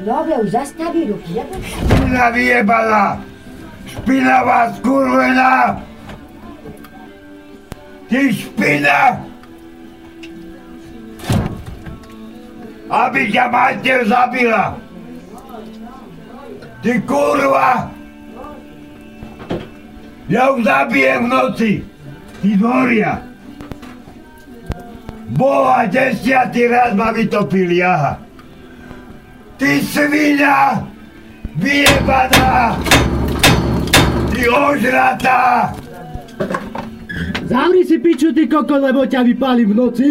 Dobre, už zastaví ruky, nebo? Špina vyjebaná! Špinavá skurvená! Ty špina! Aby ťa mater zabila! Ty kurva! Ja ju zabijem v noci! Ty dvoria! Boha desiatý raz ma vytopil jaha! Ty svinia! Vyjebaná! Ty ožratá! Zavri si piču, ty koko, lebo ťa vypálim v noci.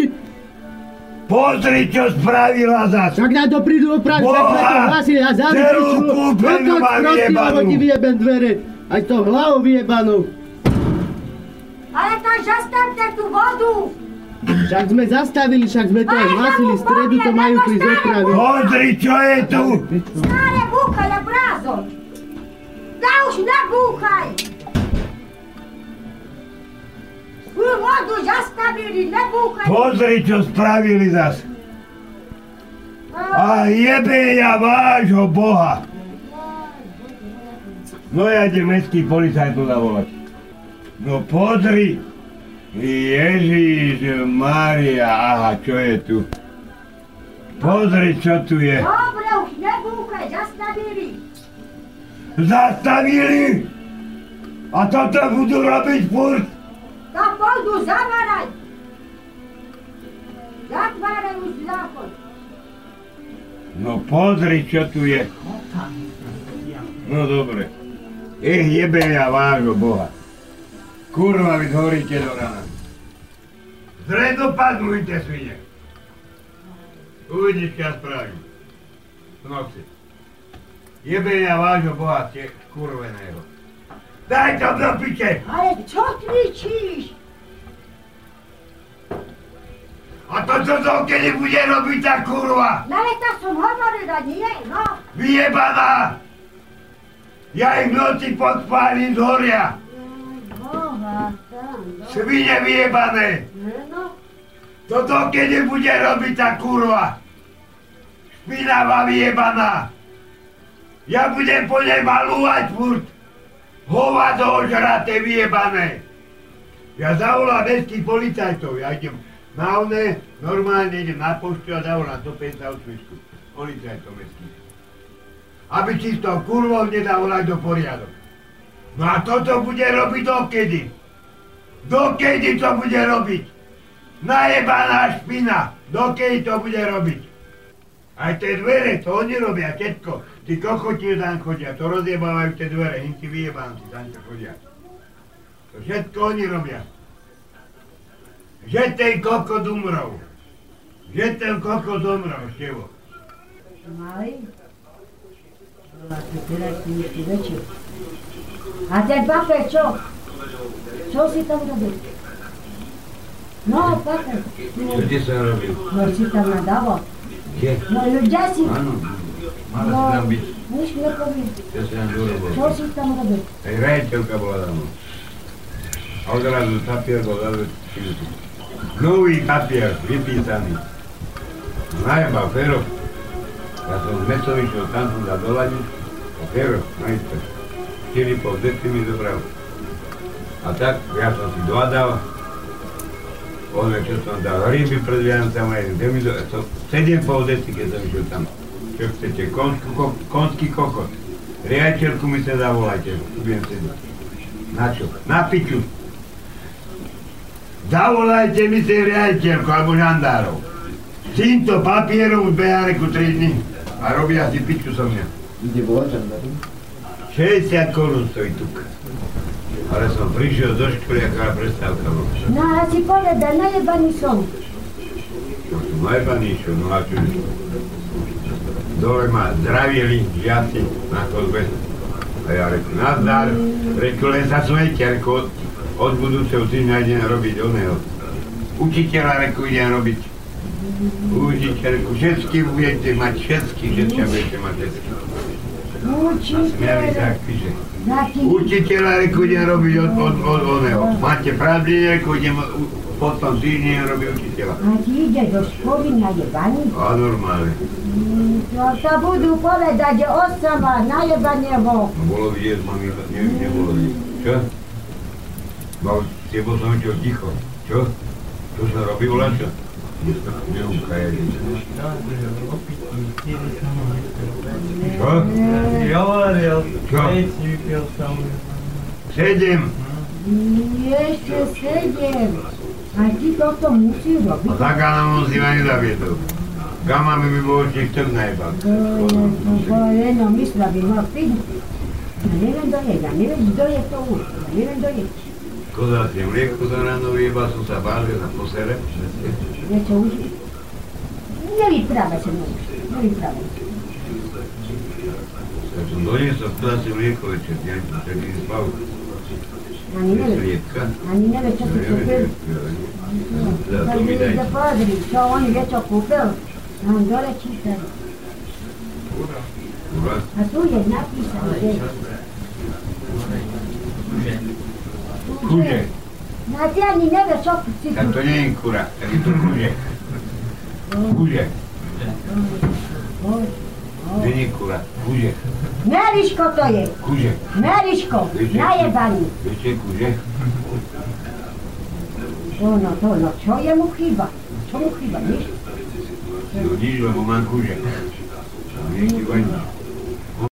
Pozri, čo spravila zas! Však na to prídu opraviť, tak na to hlasili a zavri Celú piču. kúpeľňu Kokot mám prostý, lebo vyjebanú. ti vyjebem dvere. Aj to hlavu vyjebanú. Ale to zastavte tú vodu! Však sme zastavili, však sme to aj hlasili, stredu to majú prísť opraviť. Pozri, čo je tu! Stále búchaj a brázol! Ja už nebúchaj! Tú vodu zastavili, nebúchaj! Pozri, čo spravili zas! A jebe ja vášho boha! No ja idem mestský policajt tu zavolať. No pozri! Ježiš Mária, aha, čo je tu? Pozri, čo tu je. Dobre, už nebúchaj, zastavili! Zastavili! A toto budú robiť furt? Tak pôjdu zavárať! Zatvárajú zákon! No pozri, čo tu je. No dobre. Ich jebe ja vášho boha. Kurva, vy horíte do rana. Zredo padnujte, svine. Uvidíš, čo ja spravím. V noci. Jebe ja vášho boha, ste kurveného. Daj to do piče! Ale čo kričíš? A to, čo to kedy bude robiť tá kurva? No ale to som hovorila, nie? No, Vyjebaná! Ja ich v noci podpálim z horia. boha, tam, no. Svine vyjebané! No, Toto kedy bude robiť tá kurva? Špinavá vyjebaná! Ja budem po nej malúvať furt! Hovado ožraté vyjebané! Ja zavolám mestských policajtov, ja idem na one, normálne idem na poštu a zavolám do pensa odpisku. Policajtov mestských. Aby si s tou kurvou nedá volať do poriadok. No a toto bude robiť dokedy? Dokedy to bude robiť? Najebaná špina! Dokedy to bude robiť? Aj tie dvere, to oni robia, všetko. Tí kokoti tam chodia, to rozjebávajú tie dvere, tí vyjebanci tam čo chodia. To všetko oni robia. Že ten kokot umrel. Že ten kokot umrel, števo. mali. A ten papier čo? Čo si tam robil? No, papier. Čo ti som robil? No si tam nadával. Kde? No ľudia si... Áno, mala No, si tam byť. nič nepoviem. Čo si tam urobil? Čo si tam robil? Aj rejiteľka bola tam. A odrazu papier bol zavetý. Nový papier, vypísaný. Najebal Fero. Ja som z Meso išiel tam tu za doladiť. A Fero, majster. 4,5 deci mi zobral. A tak, ja som si dohadal. Ono, čo som dal ryby pred Vianocami, kde mi do... To 7,5 deci, keď som išiel tam. Čo chcete, konskú, ko, konský kokot. Riaditeľku mi sa zavolajte, budem sedieť. Na čo? Na piču. Zavolajte mi si riaditeľku alebo žandárov. S týmto papierom beha reku 3 dny a robia si piču so mňa. Ide volať žandarm? 60 korún stojí tuk. Ale som prišiel do školy, aká prestávka bola. No a si povedal, najebaný som. No som najbaný išiel, no a čo Dole ma zdravili žiaci na chodbe. A ja reku, nazdar, reku, len sa smejte, reku, od, budúceho týždňa idem robiť oného. Učiteľa, reku, idem robiť. Učiteľ, reku, všetky budete mať, všetky, všetky budete mať všetky. Sa. Učiteľa, reku, idem robiť od, od, od oného. Máte pravdy, reku, idem u- po tom týždni robiť učiteľa. A ti ide do školy najebaný? A normálne. No to budú povedať, že osama, najebaného. No bolo vidieť, mami, ne, nebolo vidieť. Čo? Mal s tebou som čo ticho. Čo? Čo sa robí u Čo? Hovoril, Čo? vypil som. Sedem. Ešte sedem. A ty toto musíš robiť. Za Gana musím ani zaviedol. Gama mi by bolo ešte chcem najebať. To je, to je, no mysla by mal piť. Ja neviem kto je, ja neviem kto je to už. Ja neviem kto je. Koza si mlieko za ráno vyjeba, som sa bál, že sa posere. Niečo už... Nevyprávaj sa mnou už. Nevyprávaj. Ja som doniesol, kto si mlieko večer, ja som sa kedy spal. Ani neviem. Sliepka. Ani neviem, čo si kúpil. Ja, Sad to mi ideš daj. da pozri, čo on je čo kúpil. On dole čítaj. Kurva. A tu je napísané, že... Kuže. A ty ani nevieš, čo si tu... to nie je kura, tak je to kuže. Kuže. To nie je kura, kuže. Meriško to je. Kuže. Meriško, najebaný. Viete kuže? Ono, to, no, čo je mu chýba? Čo mu chýba, nič? No nič, lebo mám kuže. Nieký vaňa.